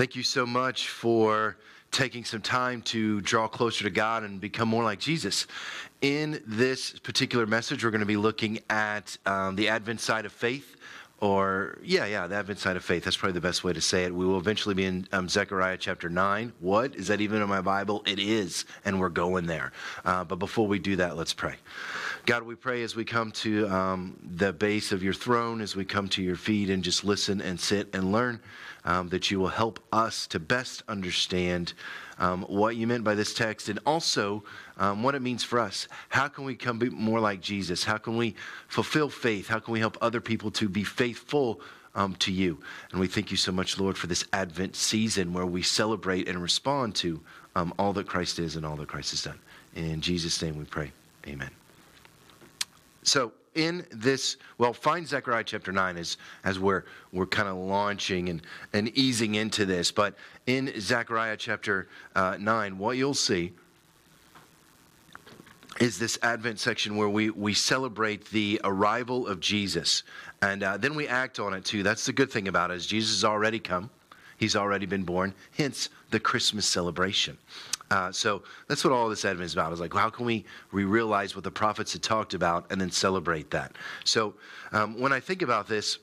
Thank you so much for taking some time to draw closer to God and become more like Jesus. In this particular message, we're going to be looking at um, the Advent side of faith. Or, yeah, yeah, the Advent side of faith. That's probably the best way to say it. We will eventually be in um, Zechariah chapter 9. What? Is that even in my Bible? It is, and we're going there. Uh, but before we do that, let's pray. God, we pray as we come to um, the base of your throne, as we come to your feet and just listen and sit and learn um, that you will help us to best understand um, what you meant by this text and also um, what it means for us. How can we come be more like Jesus? How can we fulfill faith? How can we help other people to be faithful? Um, to you. And we thank you so much, Lord, for this Advent season where we celebrate and respond to um, all that Christ is and all that Christ has done. In Jesus' name we pray. Amen. So, in this, well, find Zechariah chapter 9 as, as we're, we're kind of launching and, and easing into this. But in Zechariah chapter uh, 9, what you'll see is this Advent section where we, we celebrate the arrival of Jesus. And uh, then we act on it too. That's the good thing about it is Jesus has already come. He's already been born, hence the Christmas celebration. Uh, so that's what all this Advent is about. Is like, how can we, realize what the prophets had talked about and then celebrate that? So um, when I think about this,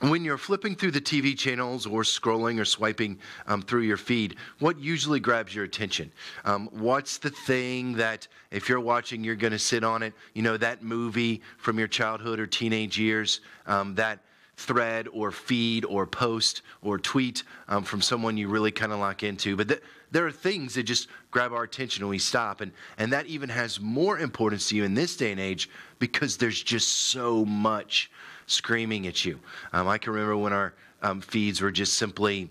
when you're flipping through the TV channels or scrolling or swiping um, through your feed, what usually grabs your attention? Um, what's the thing that, if you're watching, you're going to sit on it? You know, that movie from your childhood or teenage years, um, that thread or feed or post or tweet um, from someone you really kind of lock into. But th- there are things that just grab our attention when we stop. And, and that even has more importance to you in this day and age because there's just so much screaming at you. Um, I can remember when our um, feeds were just simply.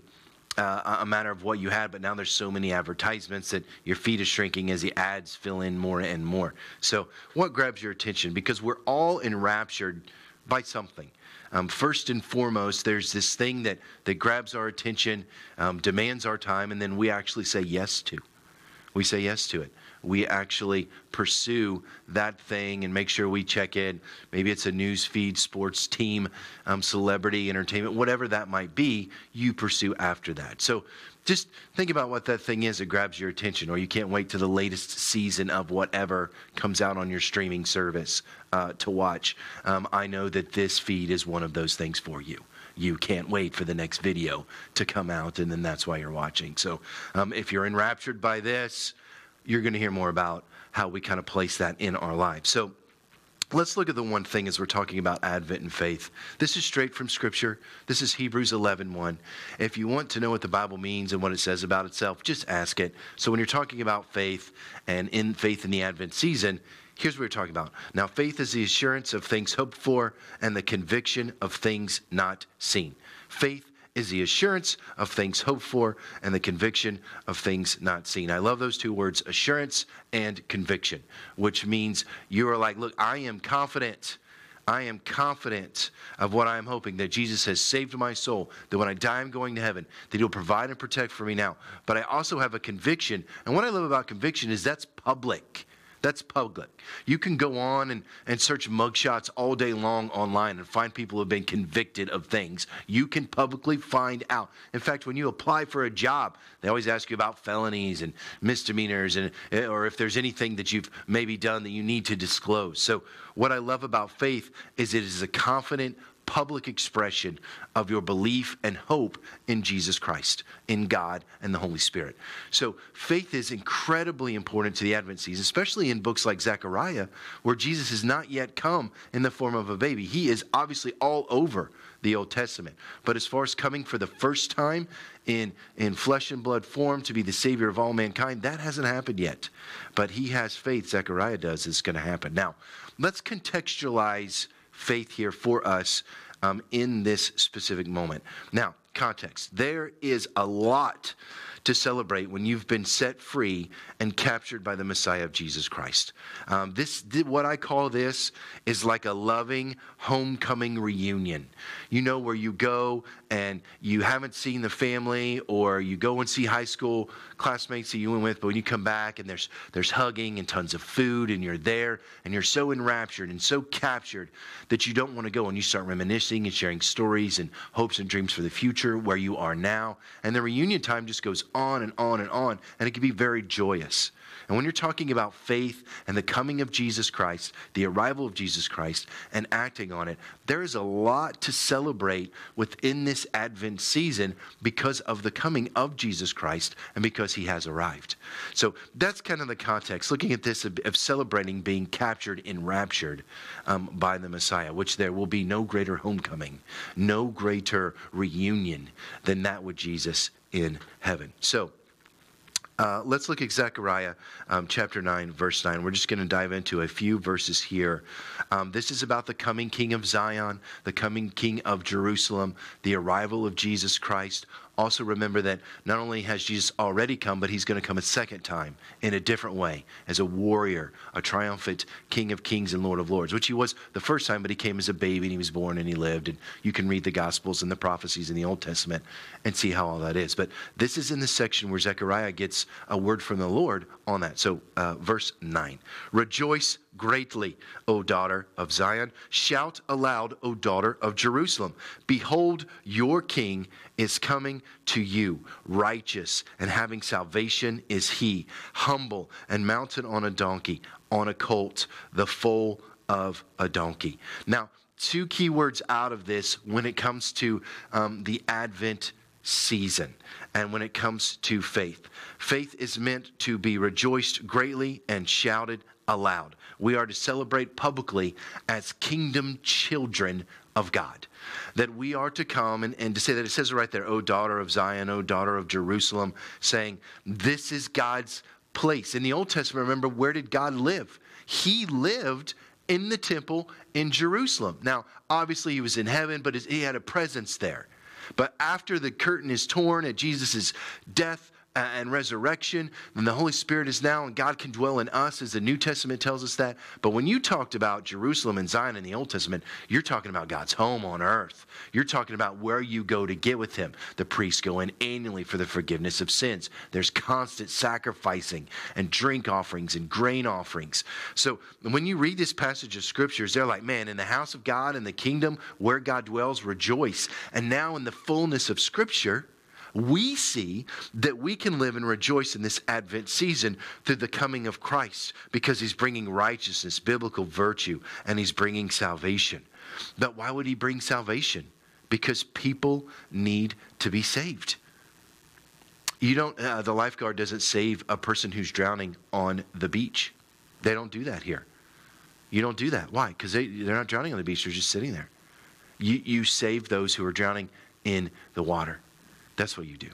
Uh, a matter of what you had, but now there's so many advertisements that your feed is shrinking as the ads fill in more and more. So, what grabs your attention? Because we're all enraptured by something. Um, first and foremost, there's this thing that, that grabs our attention, um, demands our time, and then we actually say yes to. We say yes to it. We actually pursue that thing and make sure we check in. Maybe it's a news feed, sports team, um, celebrity, entertainment, whatever that might be, you pursue after that. So just think about what that thing is that grabs your attention, or you can't wait to the latest season of whatever comes out on your streaming service uh, to watch. Um, I know that this feed is one of those things for you. You can't wait for the next video to come out, and then that's why you're watching. So um, if you're enraptured by this, you're going to hear more about how we kind of place that in our lives. So Let's look at the one thing as we're talking about Advent and faith. This is straight from Scripture. This is Hebrews 11 1. If you want to know what the Bible means and what it says about itself, just ask it. So when you're talking about faith and in faith in the Advent season, here's what we're talking about. Now, faith is the assurance of things hoped for and the conviction of things not seen. Faith is the assurance of things hoped for and the conviction of things not seen. I love those two words, assurance and conviction, which means you are like, look, I am confident. I am confident of what I am hoping that Jesus has saved my soul, that when I die, I'm going to heaven, that He'll provide and protect for me now. But I also have a conviction. And what I love about conviction is that's public. That's public. You can go on and, and search mugshots all day long online and find people who have been convicted of things. You can publicly find out. In fact, when you apply for a job, they always ask you about felonies and misdemeanors and eh, or if there's anything that you've maybe done that you need to disclose. So what I love about faith is it is a confident, public expression of your belief and hope in Jesus Christ, in God and the Holy Spirit. So faith is incredibly important to the Advent season, especially in books like Zechariah, where Jesus has not yet come in the form of a baby. He is obviously all over the Old Testament. But as far as coming for the first time in, in flesh and blood form to be the Savior of all mankind, that hasn't happened yet. But he has faith, Zechariah does, it's going to happen. Now, let's contextualize faith here for us um, in this specific moment. Now, context. There is a lot to celebrate when you've been set free and captured by the Messiah of Jesus Christ. Um, this, what I call this, is like a loving homecoming reunion. You know, where you go and you haven't seen the family, or you go and see high school classmates that you went with, but when you come back and there's there's hugging and tons of food, and you're there and you're so enraptured and so captured that you don't want to go, and you start reminiscing and sharing stories and hopes and dreams for the future where you are now. And the reunion time just goes on and on and on, and it can be very joyous. And when you're talking about faith and the coming of Jesus Christ, the arrival of Jesus Christ, and acting on it, there is a lot to celebrate within this Advent season because of the coming of Jesus Christ and because he has arrived. So that's kind of the context, looking at this of, of celebrating being captured, enraptured um, by the Messiah, which there will be no greater homecoming, no greater reunion than that with Jesus in heaven. So, uh, let's look at Zechariah um, chapter 9, verse 9. We're just going to dive into a few verses here. Um, this is about the coming King of Zion, the coming King of Jerusalem, the arrival of Jesus Christ, also remember that not only has Jesus already come, but he's going to come a second time in a different way as a warrior, a triumphant King of Kings and Lord of Lords, which he was the first time, but he came as a baby and he was born and he lived. And you can read the Gospels and the prophecies in the Old Testament and see how all that is. But this is in the section where Zechariah gets a word from the Lord on that. So, uh, verse 9 Rejoice greatly, O daughter of Zion. Shout aloud, O daughter of Jerusalem. Behold, your king is coming to you. Righteous and having salvation is he, humble and mounted on a donkey, on a colt, the foal of a donkey. Now, two key words out of this when it comes to um, the Advent season and when it comes to faith. Faith is meant to be rejoiced greatly and shouted aloud. We are to celebrate publicly as kingdom children of God. That we are to come and, and to say that it says right there, O daughter of Zion, O daughter of Jerusalem, saying, This is God's place. In the Old Testament, remember, where did God live? He lived in the temple in Jerusalem. Now, obviously, he was in heaven, but he had a presence there. But after the curtain is torn at Jesus' death, and resurrection, then the Holy Spirit is now, and God can dwell in us, as the New Testament tells us that. But when you talked about Jerusalem and Zion in the Old Testament, you're talking about God's home on earth. You're talking about where you go to get with Him. The priests go in annually for the forgiveness of sins. There's constant sacrificing and drink offerings and grain offerings. So when you read this passage of scriptures, they're like, man, in the house of God, in the kingdom where God dwells, rejoice. And now in the fullness of Scripture, we see that we can live and rejoice in this Advent season through the coming of Christ because he's bringing righteousness, biblical virtue, and he's bringing salvation. But why would he bring salvation? Because people need to be saved. You don't, uh, the lifeguard doesn't save a person who's drowning on the beach. They don't do that here. You don't do that. Why? Because they, they're not drowning on the beach, they're just sitting there. You, you save those who are drowning in the water. That's what you do.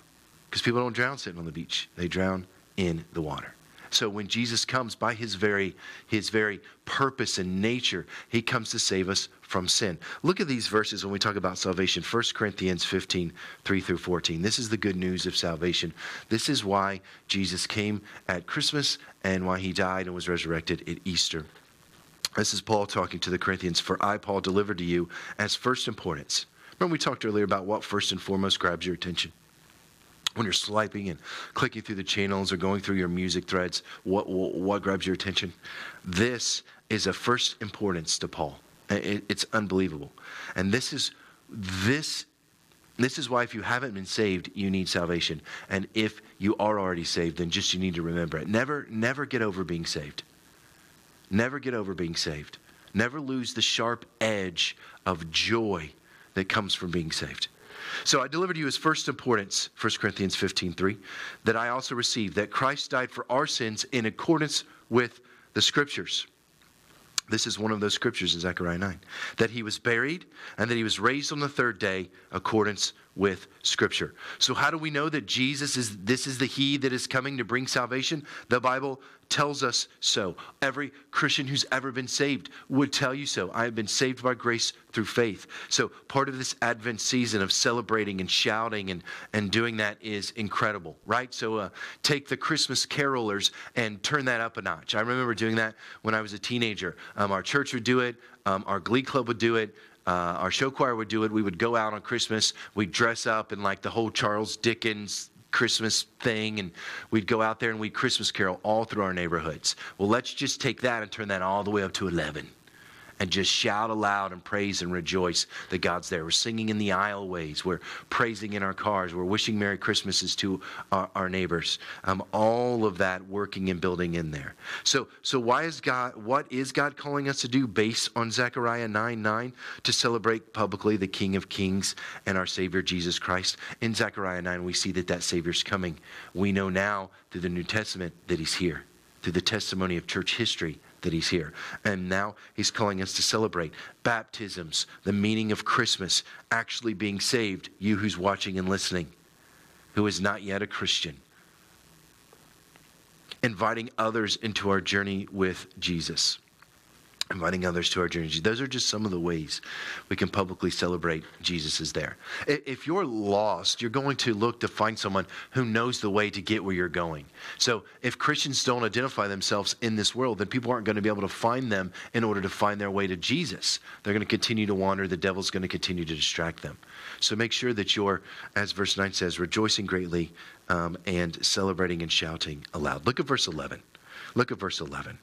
Because people don't drown sitting on the beach, they drown in the water. So when Jesus comes by his very his very purpose and nature, he comes to save us from sin. Look at these verses when we talk about salvation. 1 Corinthians 15, 3 through 14. This is the good news of salvation. This is why Jesus came at Christmas and why he died and was resurrected at Easter. This is Paul talking to the Corinthians. For I, Paul, delivered to you as first importance Remember, we talked earlier about what first and foremost grabs your attention? When you're swiping and clicking through the channels or going through your music threads, what, what, what grabs your attention? This is of first importance to Paul. It, it's unbelievable. And this is, this, this is why if you haven't been saved, you need salvation. And if you are already saved, then just you need to remember it. Never, never get over being saved. Never get over being saved. Never lose the sharp edge of joy that comes from being saved. So I deliver to you as first importance, 1 Corinthians 15 3, that I also received that Christ died for our sins in accordance with the scriptures. This is one of those scriptures in Zechariah 9. That he was buried and that he was raised on the third day accordance with scripture. So how do we know that Jesus is this is the he that is coming to bring salvation? The Bible tells us so. Every Christian who's ever been saved would tell you so. I have been saved by grace through faith. So part of this Advent season of celebrating and shouting and, and doing that is incredible, right? So uh, take the Christmas carolers and turn that up a notch. I remember doing that when I was a teenager. Um, our church would do it. Um, our glee club would do it. Uh, our show choir would do it. We would go out on Christmas. We'd dress up in like the whole Charles Dickens Christmas thing, and we'd go out there and we'd Christmas carol all through our neighborhoods. Well, let's just take that and turn that all the way up to 11 and just shout aloud and praise and rejoice that God's there. We're singing in the aisleways. We're praising in our cars. We're wishing Merry Christmases to our, our neighbors. Um, all of that working and building in there. So, so why is God? What is God calling us to do based on Zechariah 9 9 to celebrate publicly the King of Kings and our Savior Jesus Christ? In Zechariah 9, we see that that Savior's coming. We know now through the New Testament that He's here. Through the testimony of church history, that he's here. And now he's calling us to celebrate baptisms, the meaning of Christmas, actually being saved, you who's watching and listening, who is not yet a Christian. Inviting others into our journey with Jesus inviting others to our journey. Those are just some of the ways we can publicly celebrate Jesus is there. If you're lost, you're going to look to find someone who knows the way to get where you're going. So if Christians don't identify themselves in this world, then people aren't going to be able to find them in order to find their way to Jesus. They're going to continue to wander. The devil's going to continue to distract them. So make sure that you're, as verse 9 says, rejoicing greatly um, and celebrating and shouting aloud. Look at verse 11. Look at verse 11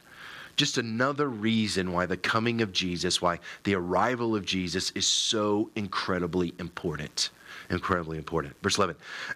just another reason why the coming of Jesus, why the arrival of Jesus is so incredibly important. Incredibly important. Verse 11.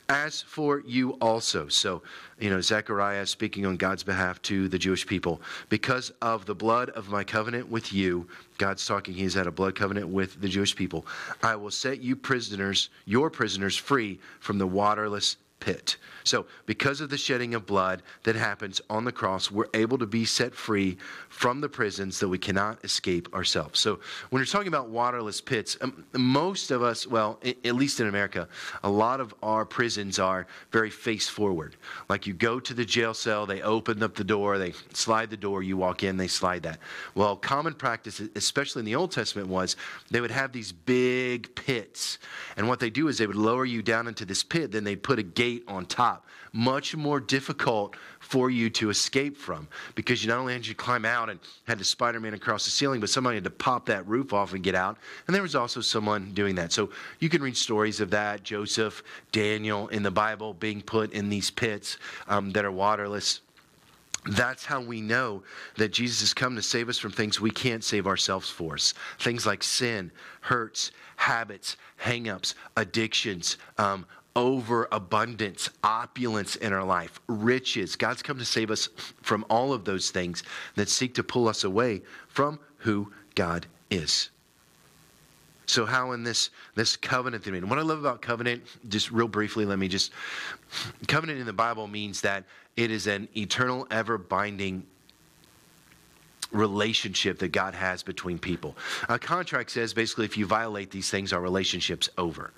As for you also, so, you know, Zechariah speaking on God's behalf to the Jewish people, because of the blood of my covenant with you, God's talking, he's had a blood covenant with the Jewish people. I will set you prisoners, your prisoners, free from the waterless pit. So, because of the shedding of blood that happens on the cross, we're able to be set free from the prisons that we cannot escape ourselves. So, when you're talking about waterless pits, um, most of us, well, at least in America, a lot of our prisons are very face forward. Like you go to the jail cell, they open up the door, they slide the door, you walk in, they slide that. Well, common practice, especially in the Old Testament, was they would have these big pits. And what they do is they would lower you down into this pit, then they'd put a gate on top. Much more difficult for you to escape from because you not only had to climb out and had to Spider Man across the ceiling, but somebody had to pop that roof off and get out. And there was also someone doing that. So you can read stories of that Joseph, Daniel in the Bible being put in these pits um, that are waterless. That's how we know that Jesus has come to save us from things we can't save ourselves for. Things like sin, hurts, habits, hangups, addictions, um, overabundance, opulence in our life, riches. God's come to save us from all of those things that seek to pull us away from who God is. So, how in this this covenant thing? What I love about covenant, just real briefly, let me just covenant in the Bible means that it is an eternal, ever binding relationship that God has between people. A contract says basically if you violate these things, our relationship's over.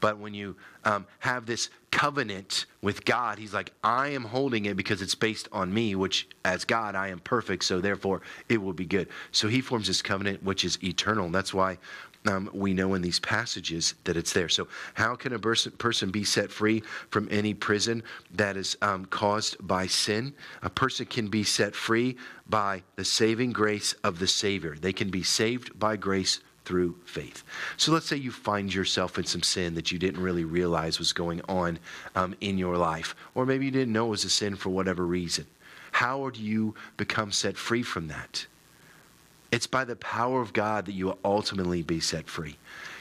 But when you um, have this covenant with God, He's like, I am holding it because it's based on me, which as God, I am perfect, so therefore it will be good. So He forms this covenant, which is eternal. That's why um, we know in these passages that it's there. So, how can a person, person be set free from any prison that is um, caused by sin? A person can be set free by the saving grace of the Savior. They can be saved by grace through faith. So let's say you find yourself in some sin that you didn't really realize was going on um, in your life, or maybe you didn't know it was a sin for whatever reason. How do you become set free from that? It's by the power of God that you will ultimately be set free.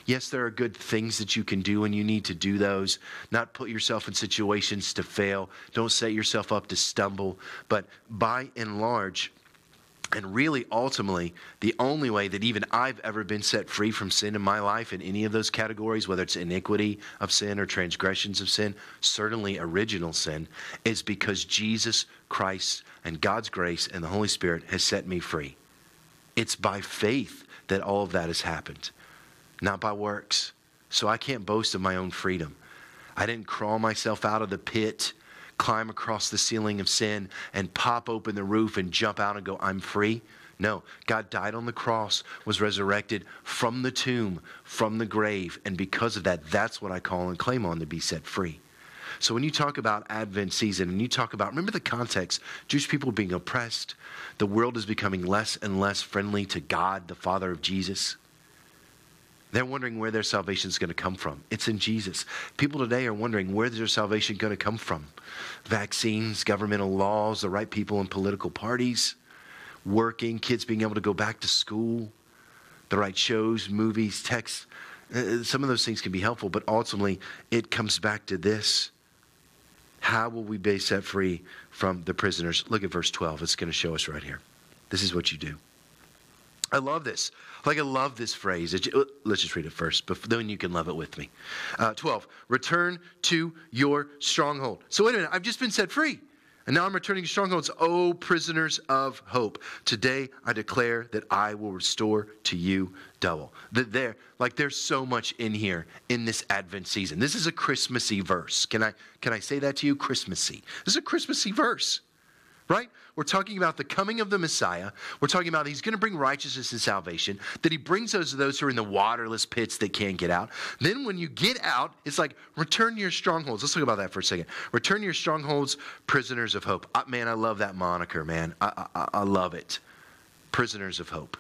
Yes, there are good things that you can do, and you need to do those. Not put yourself in situations to fail. Don't set yourself up to stumble. But by and large, and really, ultimately, the only way that even I've ever been set free from sin in my life in any of those categories, whether it's iniquity of sin or transgressions of sin, certainly original sin, is because Jesus Christ and God's grace and the Holy Spirit has set me free. It's by faith that all of that has happened, not by works. So I can't boast of my own freedom. I didn't crawl myself out of the pit, climb across the ceiling of sin, and pop open the roof and jump out and go, I'm free. No, God died on the cross, was resurrected from the tomb, from the grave, and because of that, that's what I call and claim on to be set free. So when you talk about Advent season and you talk about, remember the context Jewish people being oppressed, the world is becoming less and less friendly to God, the Father of Jesus. They're wondering where their salvation is going to come from. It's in Jesus. People today are wondering where their salvation is going to come from. Vaccines, governmental laws, the right people in political parties, working, kids being able to go back to school, the right shows, movies, texts. Uh, some of those things can be helpful, but ultimately it comes back to this. How will we be set free from the prisoners? Look at verse 12. It's going to show us right here. This is what you do. I love this. Like, I love this phrase. Let's just read it first, but then you can love it with me. Uh, 12, return to your stronghold. So, wait a minute, I've just been set free. And now I'm returning to strongholds. O prisoners of hope. Today I declare that I will restore to you double. That there, like there's so much in here in this Advent season. This is a Christmassy verse. Can I can I say that to you? Christmassy. This is a Christmassy verse right? We're talking about the coming of the Messiah. We're talking about he's going to bring righteousness and salvation, that he brings those to those who are in the waterless pits that can't get out. Then when you get out, it's like return to your strongholds. Let's talk about that for a second. Return to your strongholds, prisoners of hope. Uh, man, I love that moniker, man. I, I, I love it. Prisoners of hope.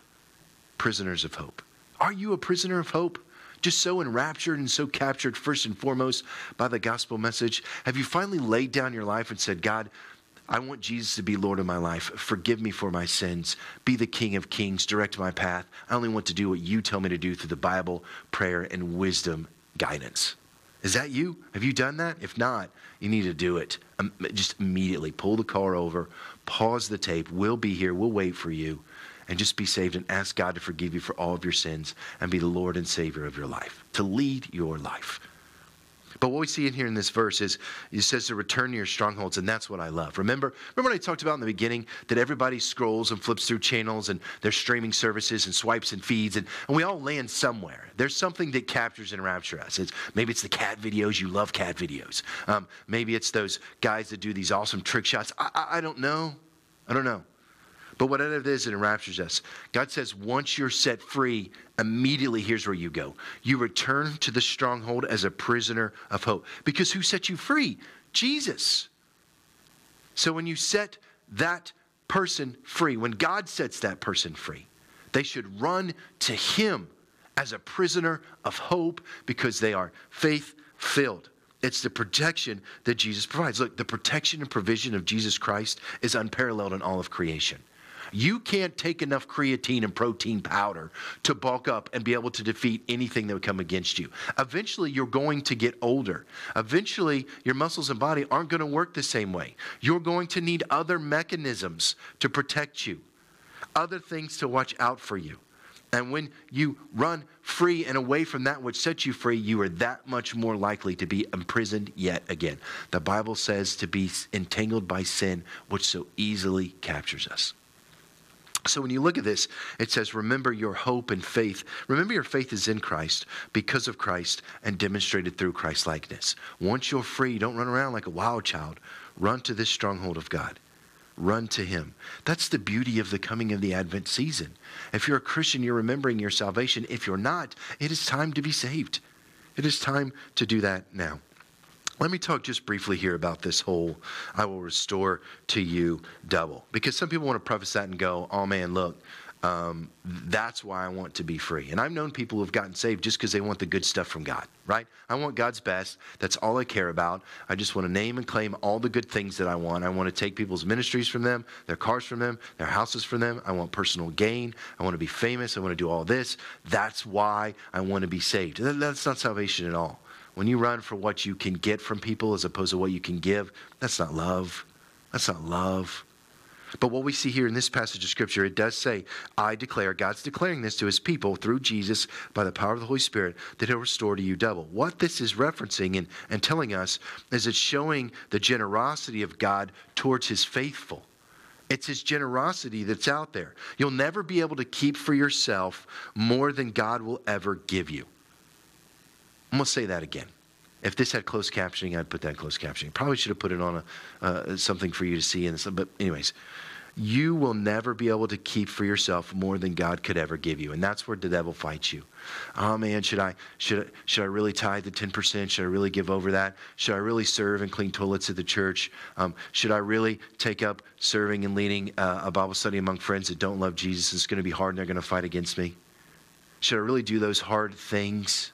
Prisoners of hope. Are you a prisoner of hope? just so enraptured and so captured, first and foremost, by the gospel message? Have you finally laid down your life and said, God, I want Jesus to be Lord of my life. Forgive me for my sins. Be the King of kings. Direct my path. I only want to do what you tell me to do through the Bible, prayer, and wisdom guidance. Is that you? Have you done that? If not, you need to do it. Um, just immediately pull the car over, pause the tape. We'll be here. We'll wait for you. And just be saved and ask God to forgive you for all of your sins and be the Lord and Savior of your life, to lead your life. But what we see in here in this verse is it says to return to your strongholds, and that's what I love. Remember, remember what I talked about in the beginning that everybody scrolls and flips through channels and their streaming services and swipes and feeds, and, and we all land somewhere. There's something that captures and raptures us. It's, maybe it's the cat videos. You love cat videos. Um, maybe it's those guys that do these awesome trick shots. I, I, I don't know. I don't know. But whatever it is, it enraptures us. God says, once you're set free, immediately here's where you go. You return to the stronghold as a prisoner of hope. Because who set you free? Jesus. So when you set that person free, when God sets that person free, they should run to Him as a prisoner of hope because they are faith filled. It's the protection that Jesus provides. Look, the protection and provision of Jesus Christ is unparalleled in all of creation. You can't take enough creatine and protein powder to bulk up and be able to defeat anything that would come against you. Eventually, you're going to get older. Eventually, your muscles and body aren't going to work the same way. You're going to need other mechanisms to protect you, other things to watch out for you. And when you run free and away from that which sets you free, you are that much more likely to be imprisoned yet again. The Bible says to be entangled by sin, which so easily captures us. So when you look at this, it says, Remember your hope and faith. Remember your faith is in Christ, because of Christ, and demonstrated through Christ's likeness. Once you're free, don't run around like a wild child. Run to this stronghold of God. Run to Him. That's the beauty of the coming of the Advent season. If you're a Christian, you're remembering your salvation. If you're not, it is time to be saved. It is time to do that now. Let me talk just briefly here about this whole I will restore to you double. Because some people want to preface that and go, oh man, look, um, that's why I want to be free. And I've known people who've gotten saved just because they want the good stuff from God, right? I want God's best. That's all I care about. I just want to name and claim all the good things that I want. I want to take people's ministries from them, their cars from them, their houses from them. I want personal gain. I want to be famous. I want to do all this. That's why I want to be saved. That's not salvation at all. When you run for what you can get from people as opposed to what you can give, that's not love. That's not love. But what we see here in this passage of Scripture, it does say, I declare, God's declaring this to his people through Jesus by the power of the Holy Spirit, that he'll restore to you double. What this is referencing and, and telling us is it's showing the generosity of God towards his faithful. It's his generosity that's out there. You'll never be able to keep for yourself more than God will ever give you I'm going to say that again. If this had closed captioning, I'd put that closed captioning. Probably should have put it on a, uh, something for you to see. And but anyways, you will never be able to keep for yourself more than God could ever give you. And that's where the devil fights you. Oh man, should I should should I really tithe the ten percent? Should I really give over that? Should I really serve and clean toilets at the church? Um, should I really take up serving and leading uh, a Bible study among friends that don't love Jesus? It's going to be hard and they're going to fight against me. Should I really do those hard things?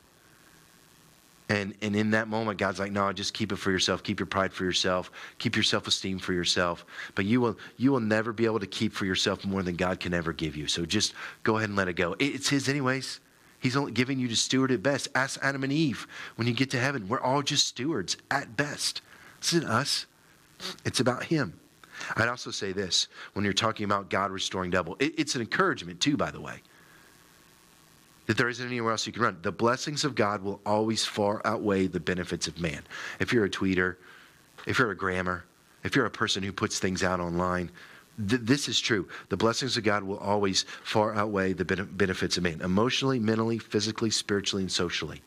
And, and in that moment, God's like, no, just keep it for yourself. Keep your pride for yourself. Keep your self esteem for yourself. But you will, you will never be able to keep for yourself more than God can ever give you. So just go ahead and let it go. It's His, anyways. He's only giving you to steward at best. Ask Adam and Eve when you get to heaven. We're all just stewards at best. This isn't us, it's about Him. I'd also say this when you're talking about God restoring double, it, it's an encouragement, too, by the way that there isn't anywhere else you can run. The blessings of God will always far outweigh the benefits of man. If you're a tweeter, if you're a grammar, if you're a person who puts things out online, th- this is true. The blessings of God will always far outweigh the ben- benefits of man, emotionally, mentally, physically, spiritually, and socially.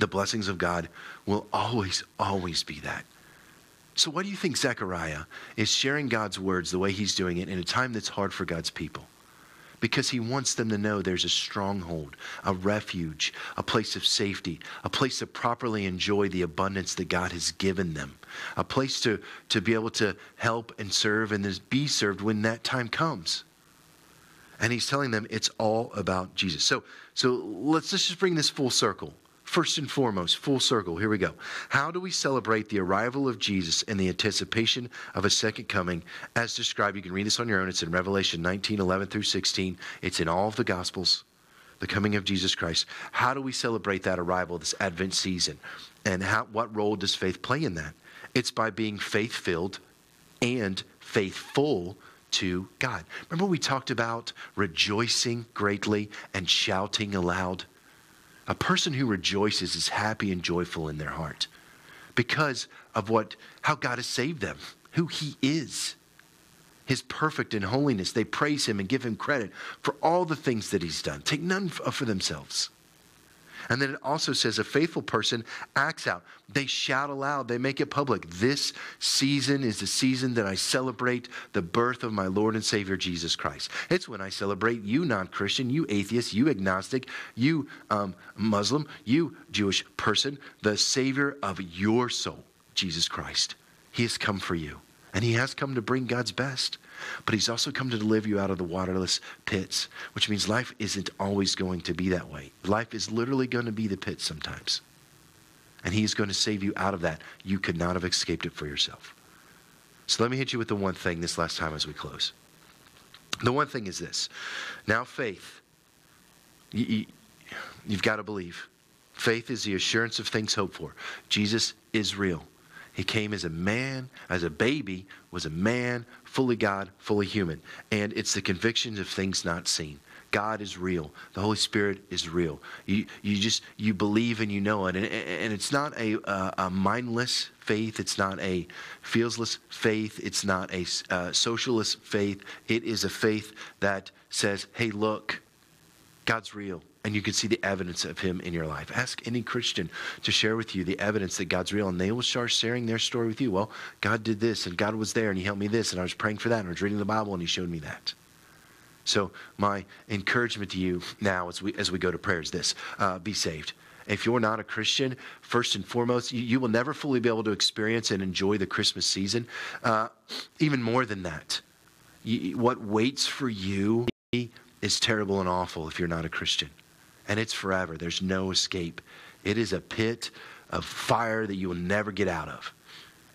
The blessings of God will always, always be that. So, why do you think Zechariah is sharing God's words the way he's doing it in a time that's hard for God's people? Because he wants them to know there's a stronghold, a refuge, a place of safety, a place to properly enjoy the abundance that God has given them, a place to, to be able to help and serve and be served when that time comes. And he's telling them it's all about Jesus. So, so let's, let's just bring this full circle. First and foremost, full circle, here we go. How do we celebrate the arrival of Jesus and the anticipation of a second coming as described? You can read this on your own. It's in Revelation 19 11 through 16. It's in all of the Gospels, the coming of Jesus Christ. How do we celebrate that arrival, this Advent season? And how, what role does faith play in that? It's by being faith filled and faithful to God. Remember, we talked about rejoicing greatly and shouting aloud? A person who rejoices is happy and joyful in their heart because of what how God has saved them, who he is. His perfect in holiness. They praise him and give him credit for all the things that he's done. Take none uh, for themselves. And then it also says a faithful person acts out. They shout aloud, they make it public. This season is the season that I celebrate the birth of my Lord and Savior Jesus Christ. It's when I celebrate you, non Christian, you atheist, you agnostic, you um, Muslim, you Jewish person, the Savior of your soul, Jesus Christ. He has come for you, and He has come to bring God's best. But he's also come to deliver you out of the waterless pits, which means life isn't always going to be that way. Life is literally going to be the pit sometimes. And he's going to save you out of that. You could not have escaped it for yourself. So let me hit you with the one thing this last time as we close. The one thing is this. Now, faith, you, you, you've got to believe. Faith is the assurance of things hoped for. Jesus is real. He came as a man, as a baby, was a man, fully God, fully human. And it's the convictions of things not seen. God is real. The Holy Spirit is real. You, you just, you believe and you know it. And, and it's not a, a, mindless faith. It's not a feelsless faith. It's not a uh, socialist faith. It is a faith that says, hey, look, God's real and you can see the evidence of him in your life. Ask any Christian to share with you the evidence that God's real, and they will start sharing their story with you. Well, God did this, and God was there, and He helped me this, and I was praying for that, and I was reading the Bible, and He showed me that. So, my encouragement to you now as we, as we go to prayer is this uh, be saved. If you're not a Christian, first and foremost, you, you, will never fully be able to experience and enjoy the Christmas season. Uh, even more than that, you, what waits for you is terrible and awful if you're not a Christian and it's forever. There's no escape. It is a pit of fire that you will never get out of.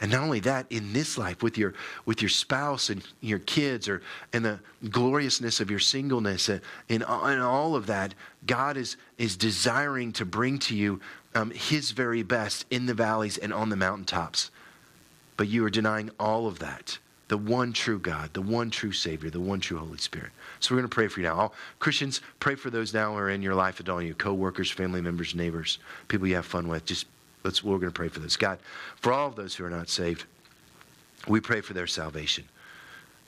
And not only that, in this life, with your with your spouse and your kids, or in the gloriousness of your singleness, and in, in all of that, God is is desiring to bring to you um, His very best in the valleys and on the mountaintops. But you are denying all of that the one true God, the one true Savior, the one true Holy Spirit. So we're going to pray for you now. All Christians, pray for those now who are in your life, all you co-workers, family members, neighbors, people you have fun with. Just let's we're going to pray for this. God, for all of those who are not saved, we pray for their salvation.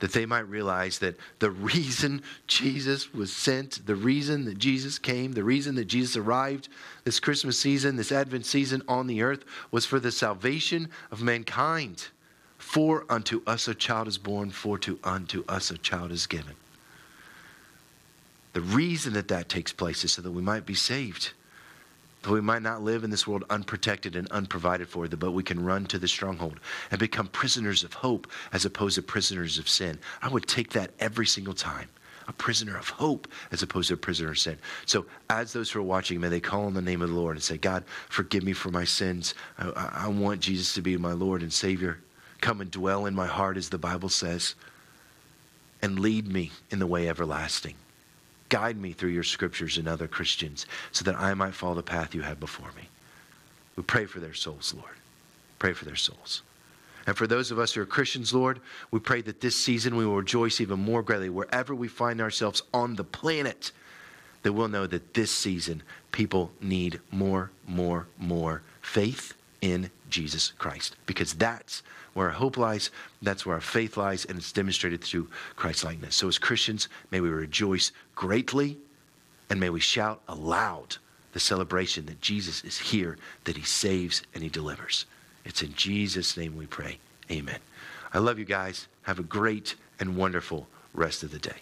that they might realize that the reason Jesus was sent, the reason that Jesus came, the reason that Jesus arrived this Christmas season, this Advent season on the earth was for the salvation of mankind. For unto us a child is born, for to unto us a child is given. The reason that that takes place is so that we might be saved. That we might not live in this world unprotected and unprovided for, but we can run to the stronghold and become prisoners of hope as opposed to prisoners of sin. I would take that every single time. A prisoner of hope as opposed to a prisoner of sin. So, as those who are watching, may they call on the name of the Lord and say, God, forgive me for my sins. I, I want Jesus to be my Lord and Savior. Come and dwell in my heart, as the Bible says, and lead me in the way everlasting. Guide me through your scriptures and other Christians so that I might follow the path you have before me. We pray for their souls, Lord. Pray for their souls. And for those of us who are Christians, Lord, we pray that this season we will rejoice even more greatly wherever we find ourselves on the planet, that we'll know that this season people need more, more, more faith in Jesus Christ. Because that's where our hope lies, that's where our faith lies, and it's demonstrated through Christ likeness. So as Christians, may we rejoice greatly and may we shout aloud the celebration that Jesus is here, that he saves and he delivers. It's in Jesus' name we pray. Amen. I love you guys. Have a great and wonderful rest of the day.